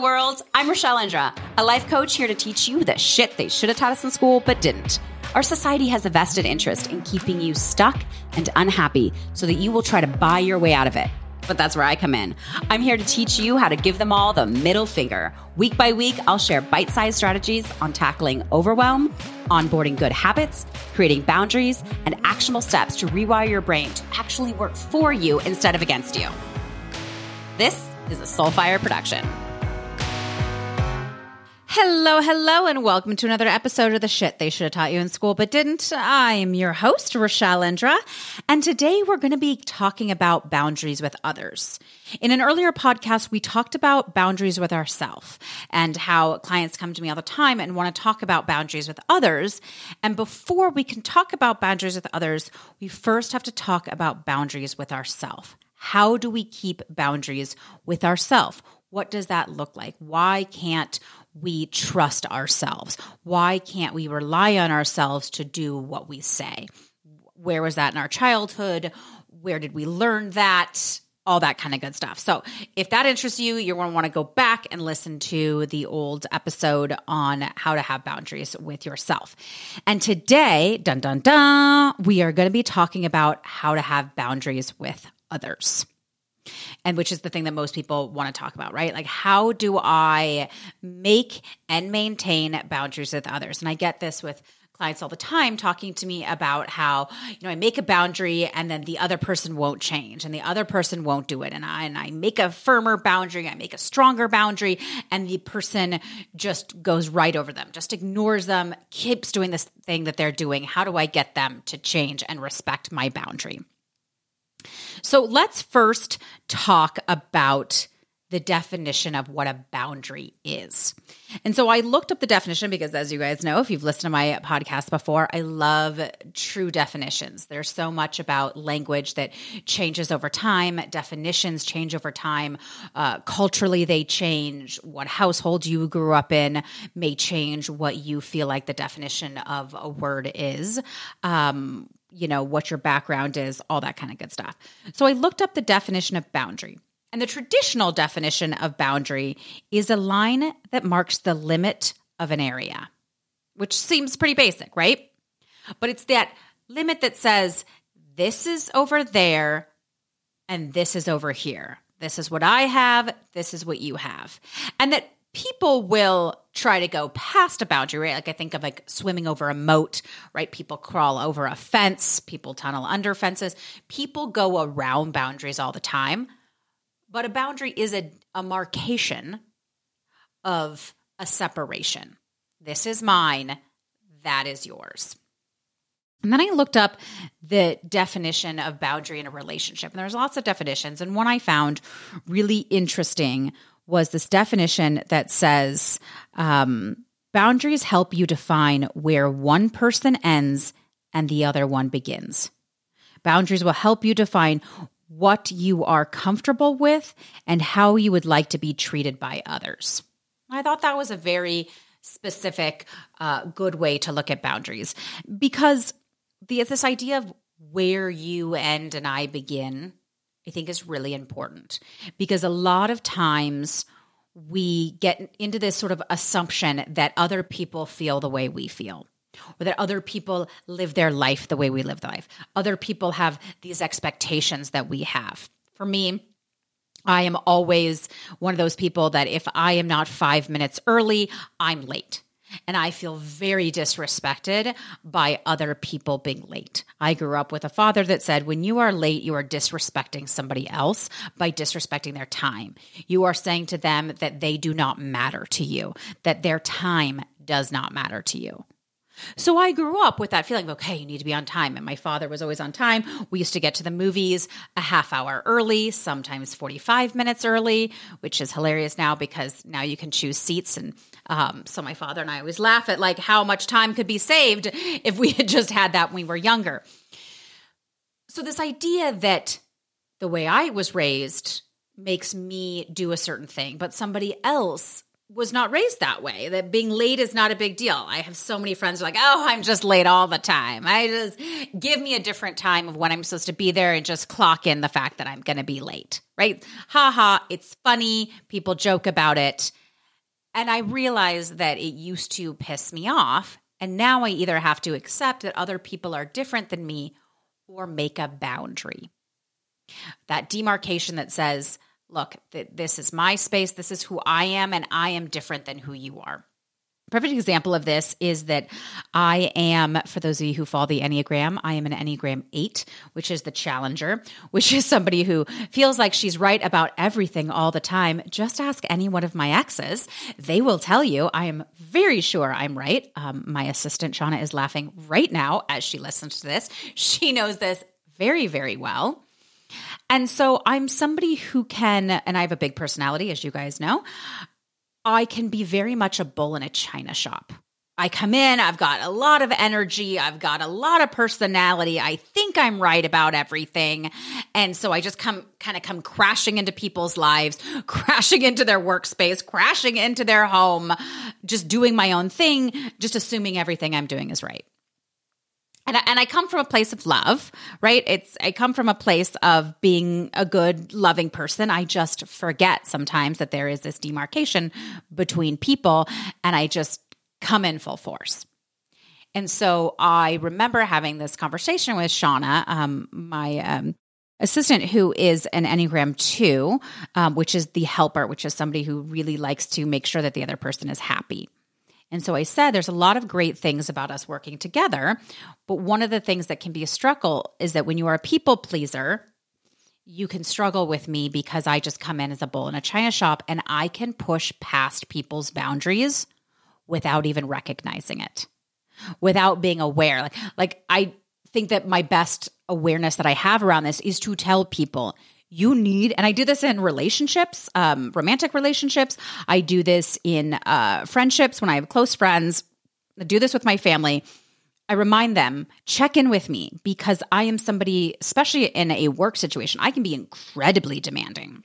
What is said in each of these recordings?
World. I'm Rachelle Indra, a life coach here to teach you the shit they should have taught us in school but didn't. Our society has a vested interest in keeping you stuck and unhappy so that you will try to buy your way out of it. But that's where I come in. I'm here to teach you how to give them all the middle finger. Week by week, I'll share bite sized strategies on tackling overwhelm, onboarding good habits, creating boundaries, and actionable steps to rewire your brain to actually work for you instead of against you. This is a Soulfire production. Hello, hello, and welcome to another episode of the shit they should have taught you in school but didn't. I'm your host, Rachelle Indra, and today we're going to be talking about boundaries with others. In an earlier podcast, we talked about boundaries with ourselves and how clients come to me all the time and want to talk about boundaries with others. And before we can talk about boundaries with others, we first have to talk about boundaries with ourselves. How do we keep boundaries with ourselves? What does that look like? Why can't we trust ourselves? Why can't we rely on ourselves to do what we say? Where was that in our childhood? Where did we learn that? All that kind of good stuff. So, if that interests you, you're going to want to go back and listen to the old episode on how to have boundaries with yourself. And today, dun dun dun, we are going to be talking about how to have boundaries with others and which is the thing that most people want to talk about, right? Like, how do I make and maintain boundaries with others? And I get this with clients all the time talking to me about how you know I make a boundary and then the other person won't change and the other person won't do it and I and I make a firmer boundary I make a stronger boundary and the person just goes right over them just ignores them keeps doing this thing that they're doing how do I get them to change and respect my boundary so let's first talk about the definition of what a boundary is. And so I looked up the definition because, as you guys know, if you've listened to my podcast before, I love true definitions. There's so much about language that changes over time, definitions change over time. Uh, culturally, they change. What household you grew up in may change what you feel like the definition of a word is. Um, you know, what your background is, all that kind of good stuff. So I looked up the definition of boundary. And the traditional definition of boundary is a line that marks the limit of an area, which seems pretty basic, right? But it's that limit that says, this is over there and this is over here. This is what I have, this is what you have. And that people will try to go past a boundary, right? Like I think of like swimming over a moat, right? People crawl over a fence, people tunnel under fences. People go around boundaries all the time. But a boundary is a, a marcation of a separation. This is mine, that is yours. And then I looked up the definition of boundary in a relationship. And there's lots of definitions. And one I found really interesting was this definition that says um, boundaries help you define where one person ends and the other one begins. Boundaries will help you define what you are comfortable with and how you would like to be treated by others. I thought that was a very specific, uh, good way to look at boundaries because the, this idea of where you end and I begin I think is really important because a lot of times we get into this sort of assumption that other people feel the way we feel or that other people live their life the way we live their life. Other people have these expectations that we have. For me, I am always one of those people that if I am not five minutes early, I'm late and I feel very disrespected by other people being late. I grew up with a father that said, when you are late, you are disrespecting somebody else by disrespecting their time. You are saying to them that they do not matter to you, that their time does not matter to you. So I grew up with that feeling of, okay, you need to be on time. And my father was always on time. We used to get to the movies a half hour early, sometimes 45 minutes early, which is hilarious now because now you can choose seats. And um, so my father and I always laugh at like how much time could be saved if we had just had that when we were younger. So this idea that the way I was raised makes me do a certain thing, but somebody else was not raised that way that being late is not a big deal. I have so many friends like oh i'm just late all the time. I just give me a different time of when i'm supposed to be there and just clock in the fact that i'm going to be late right? Ha ha it's funny. People joke about it And I realized that it used to piss me off. And now I either have to accept that other people are different than me or make a boundary. That demarcation that says, look, th- this is my space, this is who I am, and I am different than who you are perfect example of this is that I am, for those of you who follow the Enneagram, I am an Enneagram 8, which is the challenger, which is somebody who feels like she's right about everything all the time. Just ask any one of my exes. They will tell you I am very sure I'm right. Um, my assistant, Shauna, is laughing right now as she listens to this. She knows this very, very well. And so I'm somebody who can, and I have a big personality, as you guys know. I can be very much a bull in a china shop. I come in, I've got a lot of energy, I've got a lot of personality. I think I'm right about everything. And so I just come kind of come crashing into people's lives, crashing into their workspace, crashing into their home, just doing my own thing, just assuming everything I'm doing is right and I, and I come from a place of love, right? It's I come from a place of being a good, loving person. I just forget sometimes that there is this demarcation between people, and I just come in full force. And so I remember having this conversation with Shauna, um, my um, assistant, who is an Enneagram 2, um, which is the helper, which is somebody who really likes to make sure that the other person is happy. And so I said, there's a lot of great things about us working together. But one of the things that can be a struggle is that when you are a people pleaser, you can struggle with me because I just come in as a bull in a china shop and I can push past people's boundaries without even recognizing it, without being aware. Like, like I think that my best awareness that I have around this is to tell people you need and i do this in relationships um, romantic relationships i do this in uh, friendships when i have close friends I do this with my family i remind them check in with me because i am somebody especially in a work situation i can be incredibly demanding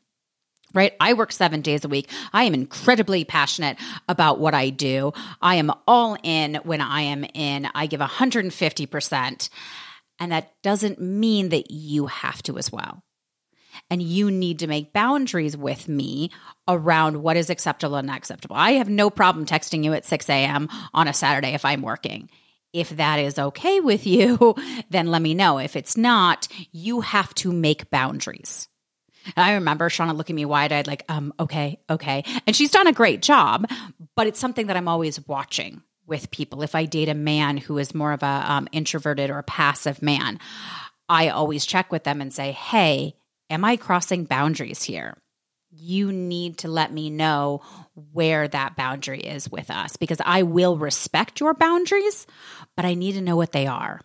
right? I work seven days a week. I am incredibly passionate about what I do. I am all in when I am in. I give 150%. And that doesn't mean that you have to as well and you need to make boundaries with me around what is acceptable and not acceptable. I have no problem texting you at 6 a.m. on a Saturday if I'm working. If that is okay with you, then let me know. If it's not, you have to make boundaries. And I remember Shauna looking at me wide eyed, like, um, okay, okay. And she's done a great job, but it's something that I'm always watching with people. If I date a man who is more of a um, introverted or passive man, I always check with them and say, hey, Am I crossing boundaries here? You need to let me know where that boundary is with us because I will respect your boundaries, but I need to know what they are.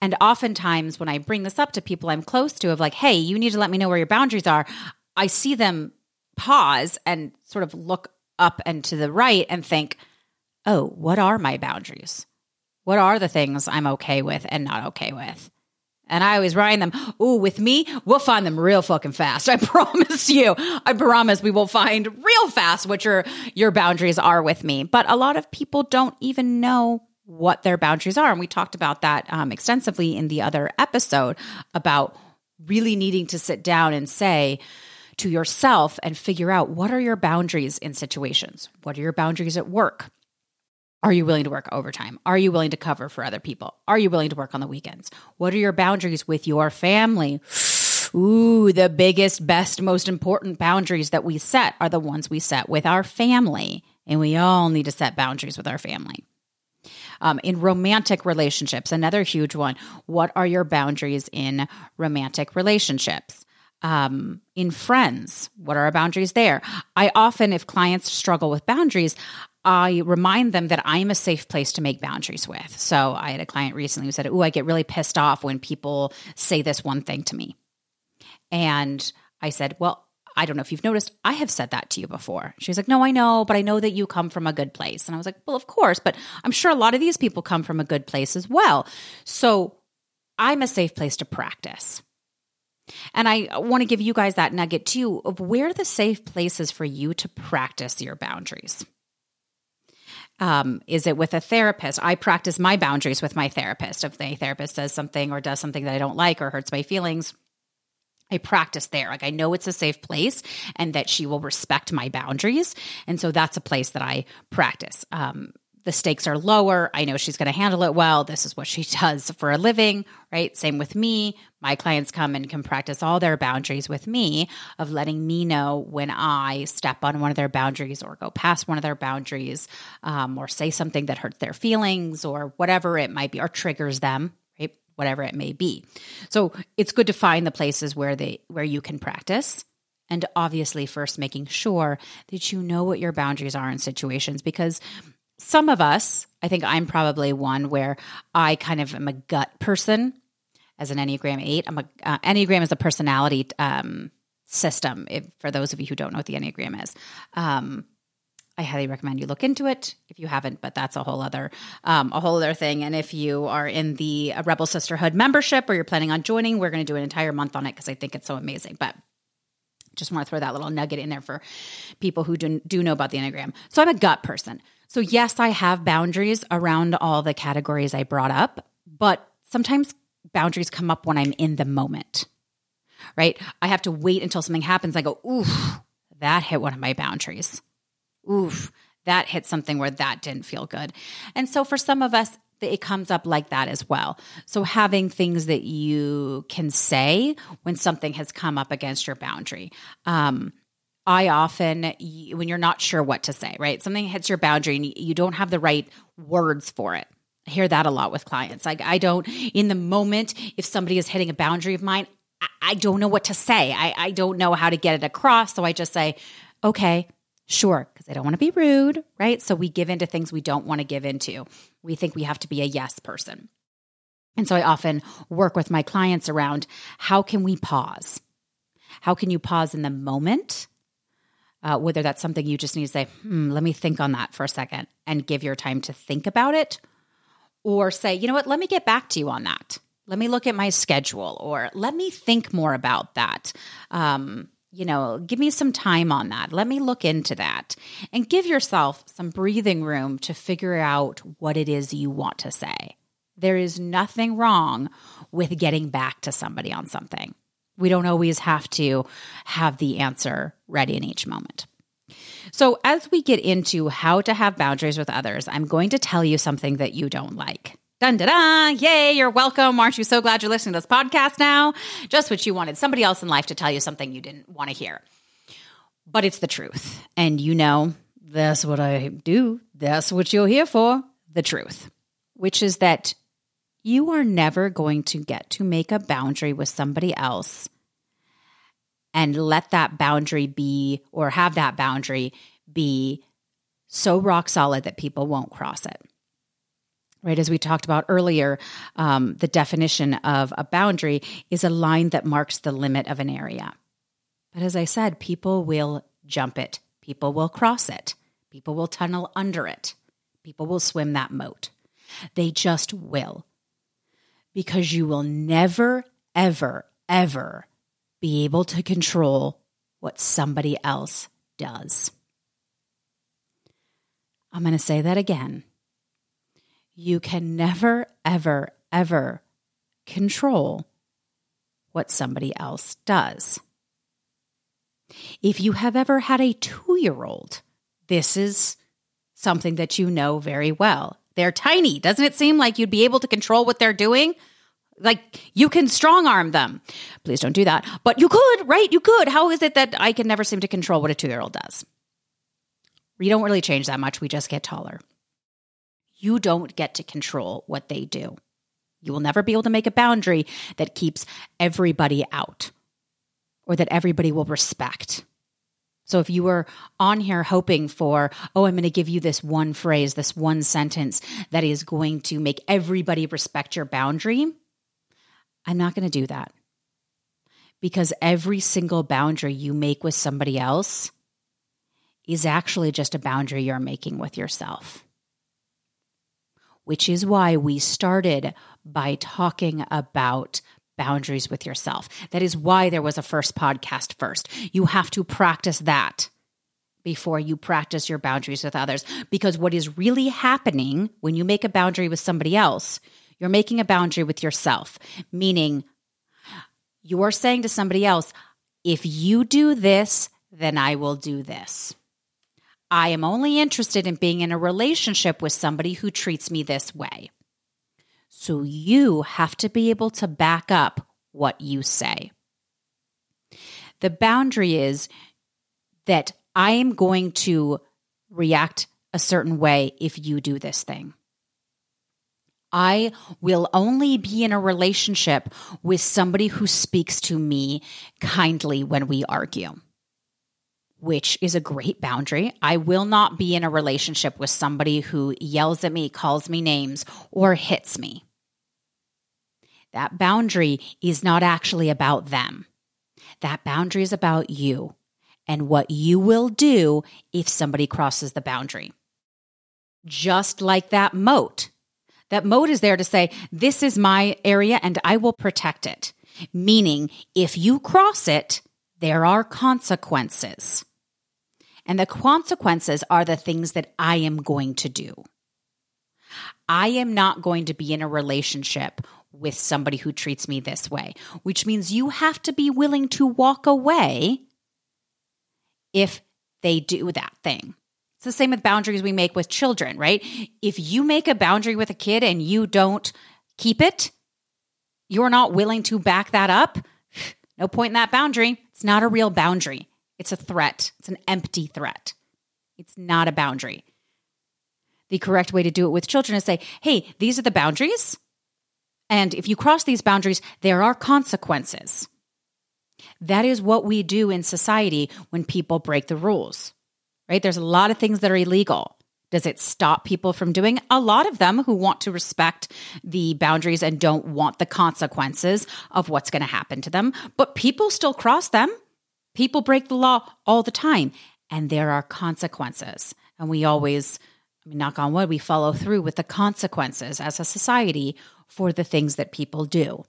And oftentimes, when I bring this up to people I'm close to, of like, hey, you need to let me know where your boundaries are, I see them pause and sort of look up and to the right and think, oh, what are my boundaries? What are the things I'm okay with and not okay with? And I always remind them, ooh, with me, we'll find them real fucking fast. I promise you. I promise we will find real fast what your your boundaries are with me. But a lot of people don't even know what their boundaries are. And we talked about that um, extensively in the other episode about really needing to sit down and say to yourself and figure out what are your boundaries in situations? What are your boundaries at work? Are you willing to work overtime? Are you willing to cover for other people? Are you willing to work on the weekends? What are your boundaries with your family? Ooh, the biggest, best, most important boundaries that we set are the ones we set with our family. And we all need to set boundaries with our family. Um, in romantic relationships, another huge one. What are your boundaries in romantic relationships? Um, in friends, what are our boundaries there? I often, if clients struggle with boundaries, I remind them that I'm a safe place to make boundaries with. So I had a client recently who said, Oh, I get really pissed off when people say this one thing to me. And I said, Well, I don't know if you've noticed, I have said that to you before. She was like, No, I know, but I know that you come from a good place. And I was like, Well, of course, but I'm sure a lot of these people come from a good place as well. So I'm a safe place to practice. And I want to give you guys that nugget too of where the safe places for you to practice your boundaries. Um, is it with a therapist? I practice my boundaries with my therapist. If the therapist does something or does something that I don't like or hurts my feelings, I practice there. Like I know it's a safe place and that she will respect my boundaries. And so that's a place that I practice. Um, the stakes are lower. I know she's going to handle it well. This is what she does for a living, right? Same with me. My clients come and can practice all their boundaries with me of letting me know when I step on one of their boundaries or go past one of their boundaries um, or say something that hurts their feelings or whatever it might be or triggers them, right? Whatever it may be. So it's good to find the places where they where you can practice and obviously first making sure that you know what your boundaries are in situations because some of us, I think I'm probably one where I kind of am a gut person as an Enneagram 8. I'm a uh, Enneagram is a personality um, system. If, for those of you who don't know what the Enneagram is, um, I highly recommend you look into it if you haven't. But that's a whole other um, a whole other thing. And if you are in the uh, Rebel Sisterhood membership or you're planning on joining, we're going to do an entire month on it because I think it's so amazing. But just want to throw that little nugget in there for people who do, do know about the Enneagram. So I'm a gut person. So, yes, I have boundaries around all the categories I brought up, but sometimes boundaries come up when I'm in the moment, right? I have to wait until something happens. I go, oof, that hit one of my boundaries. Oof, that hit something where that didn't feel good. And so, for some of us, it comes up like that as well. So, having things that you can say when something has come up against your boundary. Um, I often, when you're not sure what to say, right? Something hits your boundary and you don't have the right words for it. I hear that a lot with clients. Like, I don't, in the moment, if somebody is hitting a boundary of mine, I, don't know what to say. I, I don't know how to get it across. So I just say, okay, sure, because I don't want to be rude, right? So we give into things we don't want to give into. We think we have to be a yes person. And so I often work with my clients around how can we pause? How can you pause in the moment? Uh, whether that's something you just need to say, hmm, let me think on that for a second and give your time to think about it, or say, you know what, let me get back to you on that. Let me look at my schedule, or let me think more about that. Um, you know, give me some time on that. Let me look into that and give yourself some breathing room to figure out what it is you want to say. There is nothing wrong with getting back to somebody on something. We don't always have to have the answer ready in each moment. So, as we get into how to have boundaries with others, I'm going to tell you something that you don't like. Dun da da! Yay, you're welcome. Aren't you so glad you're listening to this podcast now? Just what you wanted somebody else in life to tell you something you didn't want to hear. But it's the truth. And you know, that's what I do. That's what you're here for the truth, which is that you are never going to get to make a boundary with somebody else and let that boundary be or have that boundary be so rock solid that people won't cross it. Right, as we talked about earlier, um, the definition of a boundary is a line that marks the limit of an area. But as I said, people will jump it, people will cross it, people will tunnel under it, people will swim that moat. They just will because you will never, ever, ever be able to control what somebody else does. I'm going to say that again. You can never, ever, ever control what somebody else does. If you have ever had a two year old, this is something that you know very well. They're tiny. Doesn't it seem like you'd be able to control what they're doing? Like you can strong arm them. Please don't do that. But you could, right? You could. How is it that I can never seem to control what a two year old does? We don't really change that much. We just get taller. You don't get to control what they do. You will never be able to make a boundary that keeps everybody out or that everybody will respect. So if you were on here hoping for, oh, I'm going to give you this one phrase, this one sentence that is going to make everybody respect your boundary, I'm not going to do that. Because every single boundary you make with somebody else is actually just a boundary you're making with yourself. Which is why we started by talking about boundaries with yourself. That is why there was a first podcast first. You have to practice that before you practice your boundaries with others. Because what is really happening when you make a boundary with somebody else, you're making a boundary with yourself, meaning You're saying to somebody else, if you do this, then I will do this. I am only interested in being in a relationship with somebody who treats me this way. So you have to be able to back up what you say. The boundary is that I am going to react a certain way if you do this thing. I will only be in a relationship with somebody who speaks to me kindly when we argue, which is a great boundary. I will not be in a relationship with somebody who yells at me, calls me names, or hits me. That boundary is not actually about them. That boundary is about you and what you will do if somebody crosses the boundary. Just like that moat that moat is there to say, this is my area and I will protect it. Meaning, if you cross it, there are consequences. And the consequences are the things that I am going to do. I am not going to be in a relationship with somebody who treats me this way, which means you have to be willing to walk away if they do that thing. It's the same with boundaries we make with children, right? If you make a boundary with a kid and you don't keep it, you're not willing to back that up, no point in that boundary. It's not a real boundary. It's a threat. It's an empty threat. It's not a boundary. The correct way to do it with children is say, hey, these are the boundaries. And if you cross these boundaries, there are consequences. That is what we do in society when people break the rules right? There's a lot of things that are illegal. Does it stop people from doing a lot of them who want to respect the boundaries and don't want the consequences of what's going to happen to them? But people still cross them. People break the law all the time, and there are consequences. And we always, I mean, knock on wood, we follow through with the consequences as a society for the things that people do.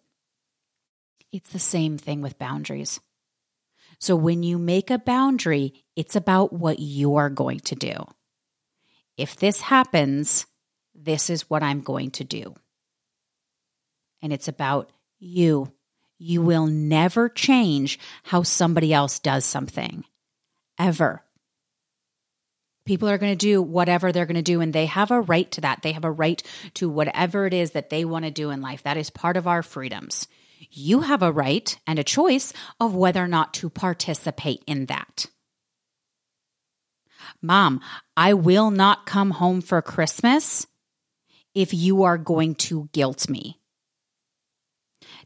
It's the same thing with boundaries. So when you make a boundary, it's about what you're going to do. If this happens, this is what I'm going to do. And it's about you. You will never change how somebody else does something, ever. People are going to do whatever they're going to do, and they have a right to that. They have a right to whatever it is that they want to do in life. That is part of our freedoms you have a right and a choice of whether or not to participate in that. Mom, I will not come home for Christmas if you are going to guilt me.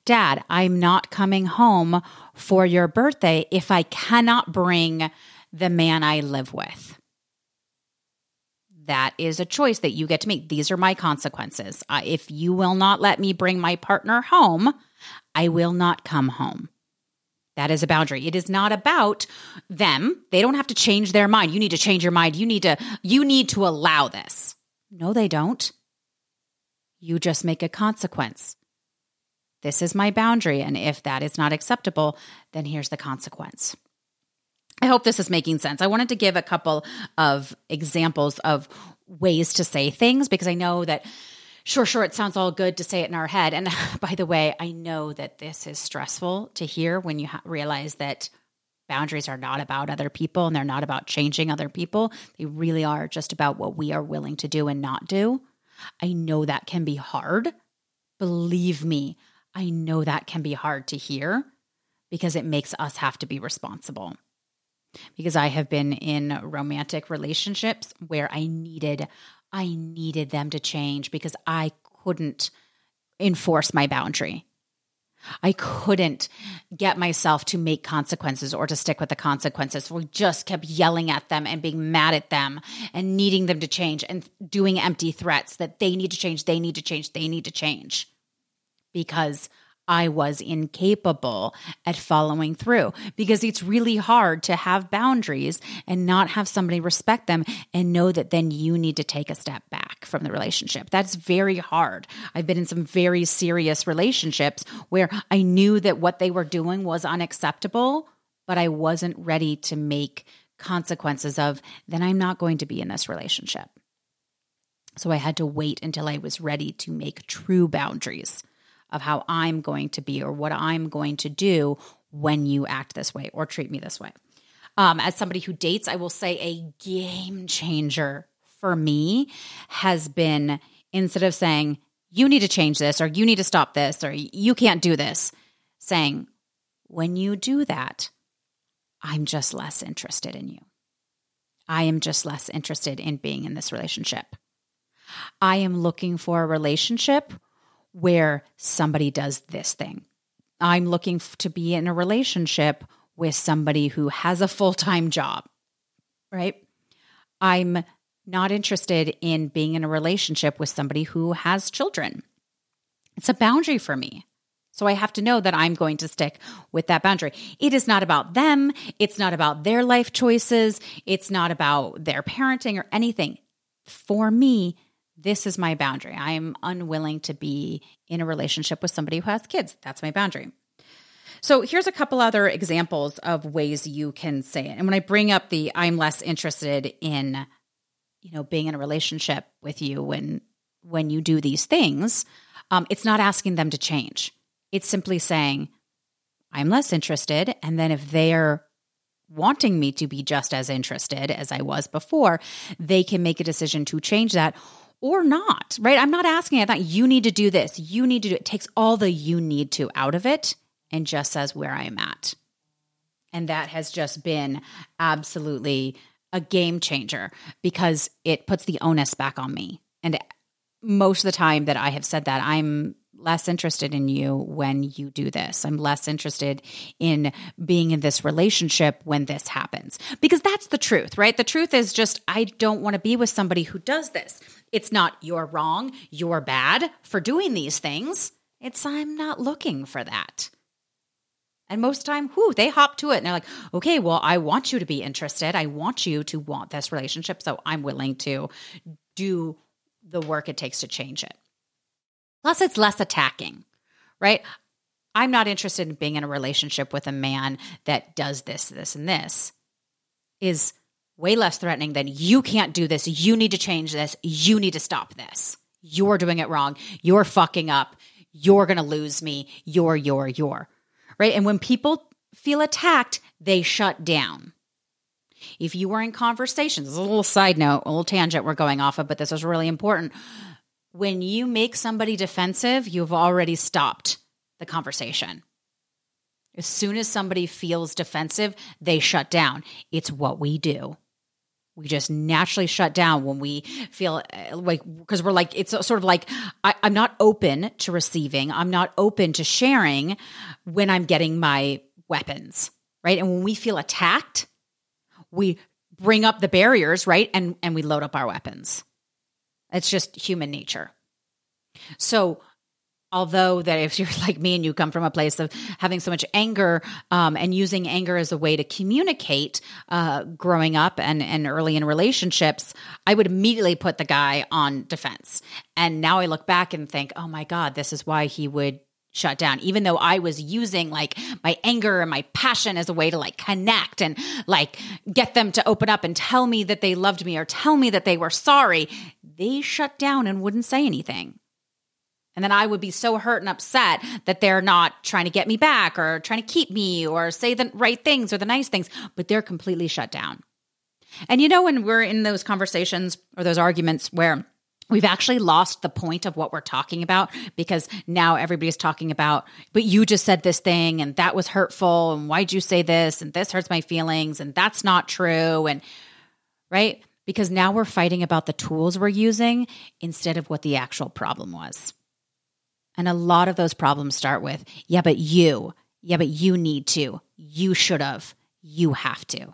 Dad, I'm not coming home for your birthday if I cannot bring the man I live with. That is a choice that you get to make. These are my consequences. Uh, if you will not let me bring my partner home, I will not come home. That is a boundary. It is not about them. They don't have to change their mind. You need to change your mind. You need to you need to allow this. No, they don't. You just make a consequence. This is my boundary and if that is not acceptable, then here's the consequence. I hope this is making sense. I wanted to give a couple of examples of ways to say things because I know that sure, sure, it sounds all good to say it in our head. And by the way, I know that this is stressful to hear when you ha- realize that boundaries are not about other people and they're not about changing other people. They really are just about what we are willing to do and not do. I know that can be hard. Believe me, I know that can be hard to hear because it makes us have to be responsible. Because I have been in romantic relationships where I needed I needed them to change because I couldn't enforce my boundary. I couldn't get myself to make consequences or to stick with the consequences. We just kept yelling at them and being mad at them and needing them to change and doing empty threats that they need to change, they need to change, they need to change because I was incapable at following through because it's really hard to have boundaries and not have somebody respect them and know that then you need to take a step back from the relationship. That's very hard. I've been in some very serious relationships where I knew that what they were doing was unacceptable, but I wasn't ready to make consequences of, then I'm not going to be in this relationship. So I had to wait until I was ready to make true boundaries of how I'm going to be or what I'm going to do when you act this way or treat me this way. Um, as somebody who dates, I will say a game changer for me has been instead of saying, you need to change this or you need to stop this or you can't do this, saying, when you do that, I'm just less interested in you. I am just less interested in being in this relationship. I am looking for a relationship where somebody does this thing. I'm looking to be in a relationship with somebody who has a full time job, right? I'm not interested in being in a relationship with somebody who has children. It's a boundary for me. So I have to know that I'm going to stick with that boundary. It is not about them. It's not about their life choices. It's not about their parenting or anything. For me, this is my boundary. I'm unwilling to be in a relationship with somebody who has kids. That's my boundary. So here's a couple other examples of ways you can say it. And when I bring up the I'm less interested in you know being in a relationship with you when when you do these things, um, it's not asking them to change. It's simply saying I'm less interested and then if they're wanting me to be just as interested as I was before, they can make a decision to change that or not, right? I'm not asking, I thought you need to do this. You need to do it. it takes all the you need to out of it and just says where I am at. And that has just been absolutely a game changer because it puts the onus back on me. And most of the time that I have said that, I'm less interested in you when you do this. I'm less interested in being in this relationship when this happens. Because that's the truth, right? The truth is just, I don't want to be with somebody who does this. It's not you're wrong, you're bad for doing these things. It's I'm not looking for that. And most time, whoo, they hop to it and they're like, okay, well, I want you to be interested. I want you to want this relationship. So I'm willing to do the work it takes to change it. Plus, it's less attacking, right? I'm not interested in being in a relationship with a man that does this, this, and this, is way less threatening than you can't do this. You need to change this. You need to stop this. You're doing it wrong. You're fucking up. You're to lose me. You're, you're, you're. Right. And when people feel attacked, they shut down. If you were in conversations, a little side note, a little tangent we're going off of, but this is really important when you make somebody defensive, you've already stopped the conversation. As soon as somebody feels defensive, they shut down. It's what we do. We just naturally shut down when we feel uh, like, because we're like, it's sort of like, I, I'm not open to receiving, I'm not open to sharing when I'm getting my weapons, right? And when we feel attacked, we bring up the barriers, right? And, and we load up our weapons. It's just human nature. So, although that if you're like me and you come from a place of having so much anger um, and using anger as a way to communicate uh, growing up and, and early in relationships i would immediately put the guy on defense. And now i look back and think oh my god this is why he would shut down. Even though i was using like my anger and my passion as a way to like connect and like get them to open up and tell me that they loved me or tell me that they were sorry they shut down and wouldn't say anything and then I would be so hurt and upset that they're not trying to get me back or trying to keep me or say the right things or the nice things, but they're completely shut down. And you know, when we're in those conversations or those arguments where we've actually lost the point of what we're talking about because now everybody's talking about, but you just said this thing and that was hurtful. And why'd you say this? And this hurts my feelings. And that's not true. And right. Because now we're fighting about the tools we're using instead of what the actual problem was. And a lot of those problems start with, yeah, but you, yeah, but you need to, you should have, you have to.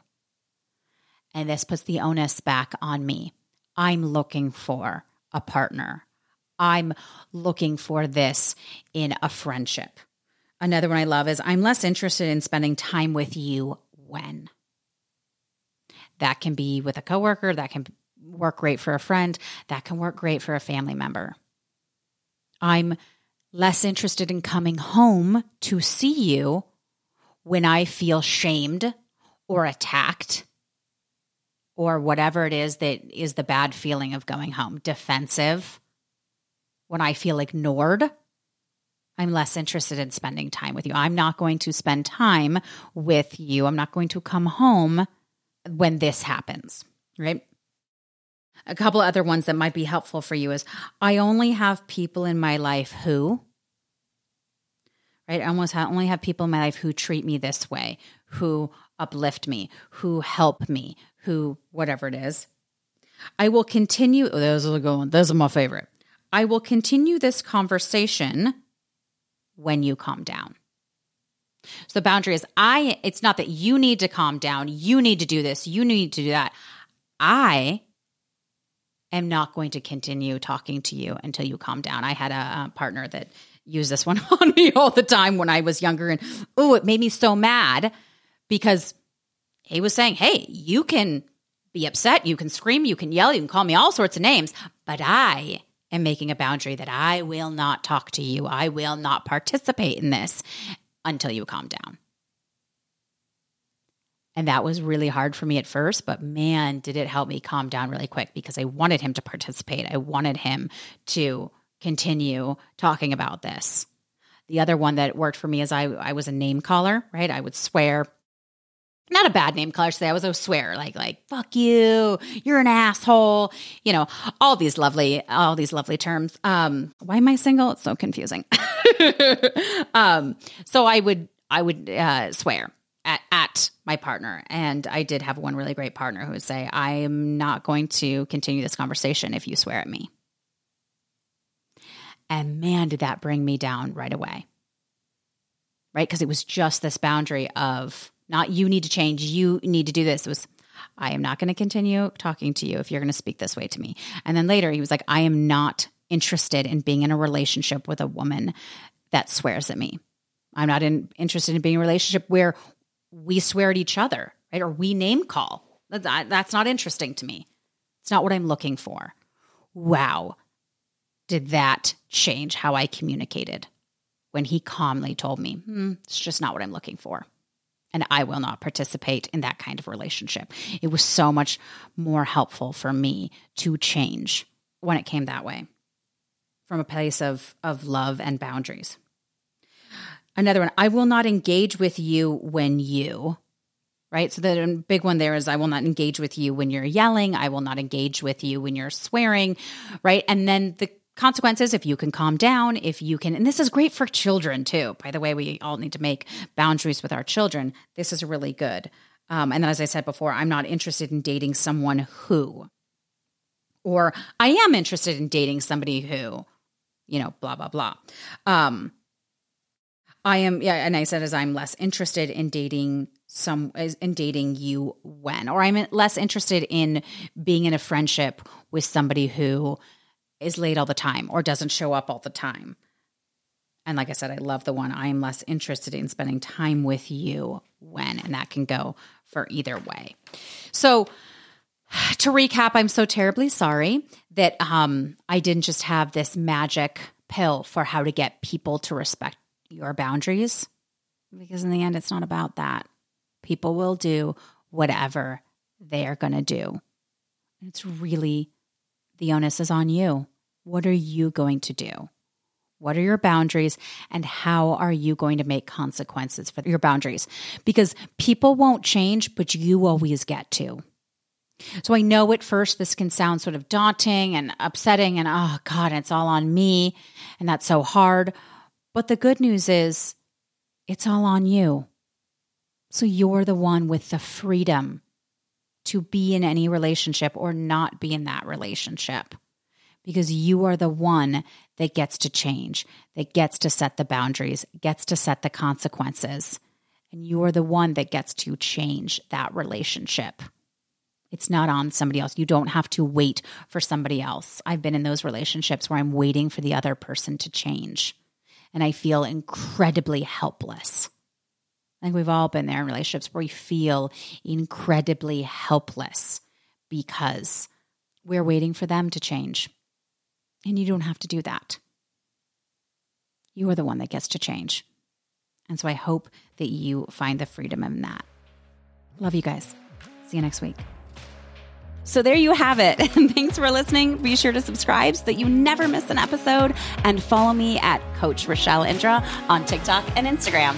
And this puts the onus back on me. I'm looking for a partner. I'm looking for this in a friendship. Another one I love is I'm less interested in spending time with you when. That can be with a coworker, that can work great for a friend, that can work great for a family member. I'm less interested in coming home to see you when I feel shamed or attacked or whatever it is that is the bad feeling of going home, defensive, when I feel ignored, I'm less interested in spending time with you. I'm not going to spend time with you. I'm not going to come home when this happens, right? A couple other ones that might be helpful for you is I only have people in my life who, right? I almost have, only have people in my life who treat me this way, who uplift me, who help me, who whatever it is. I will continue. Oh, those are going. Those are my favorite. I will continue this conversation when you calm down. So the boundary is I it's not that you need to calm down, you need to do this, you need to do that. I am not going to continue talking to you until you calm down. I had a, a partner that used this one on me all the time when I was younger and oh, it made me so mad because he was saying, "Hey, you can be upset, you can scream, you can yell, you can call me all sorts of names, but I am making a boundary that I will not talk to you. I will not participate in this until you calm down. And that was really hard for me at first, but man, did it help me calm down really quick because I wanted him to participate. I wanted him to continue talking about this. The other one that worked for me is I, I was a name caller, right? I would swear not a bad name caller say I was a swear like like fuck you you're an asshole you know all these lovely all these lovely terms um why am I single it's so confusing um so I would I would uh, swear my partner and I did have one really great partner who would say I am not going to continue this conversation if you swear at me and man did that bring me down right away right because it was just this boundary of not you need to change, you need to do this. It was, I am not going to continue talking to you if you're going to speak this way to me. And then later he was like, I am not interested in being in a relationship with a woman that swears at me. I'm not in, interested in being in a relationship where we swear at each other, right? Or we name call. That, that's not interesting to me. It's not what I'm looking for. Wow. Did that change how I communicated when he calmly told me, hmm, it's just not what I'm looking for and I will not participate in that kind of relationship. It was so much more helpful for me to change when it came that way from a place of, of love and boundaries. Another one, I will not engage with you when you, right? So the big one there is I will not engage with you when you're yelling. I will not engage with you when you're swearing, right? And then the consequences if you can calm down if you can and this is great for children too by the way we all need to make boundaries with our children this is really good um, and then as i said before i'm not interested in dating someone who or i am interested in dating somebody who you know blah blah blah um, i am yeah and i said as i'm less interested in dating some in dating you when or i'm less interested in being in a friendship with somebody who is late all the time or doesn't show up all the time. And like I said, I love the one I am less interested in spending time with you when, and that can go for either way. So, to recap, I'm so terribly sorry that um, I didn't just have this magic pill for how to get people to respect your boundaries, because in the end, it's not about that. People will do whatever they are going to do. It's really the onus is on you. What are you going to do? What are your boundaries and how are you going to make consequences for your boundaries? Because people won't change, but you always get to. So I know at first this can sound sort of daunting and upsetting and oh God, it's all on me and that's so hard. But the good news is it's all on you. So you're the one with the freedom to be in any relationship or not be in that relationship because you are the one that gets to change, that gets to set the boundaries, gets to set the consequences. And you are the one that gets to change that relationship. It's not on somebody else. You don't have to wait for somebody else. I've been in those relationships where I'm waiting for the other person to change. And I feel incredibly helpless. I think we've all been there in relationships where we feel incredibly helpless because we're waiting for them to change. And you don't have to do that. You are the one that gets to change. And so I hope that you find the freedom in that. Love you guys. See you next week. So there you have it. Thanks for listening. Be sure to subscribe so that you never miss an episode and follow me at Coach Rachelle Indra on TikTok and Instagram.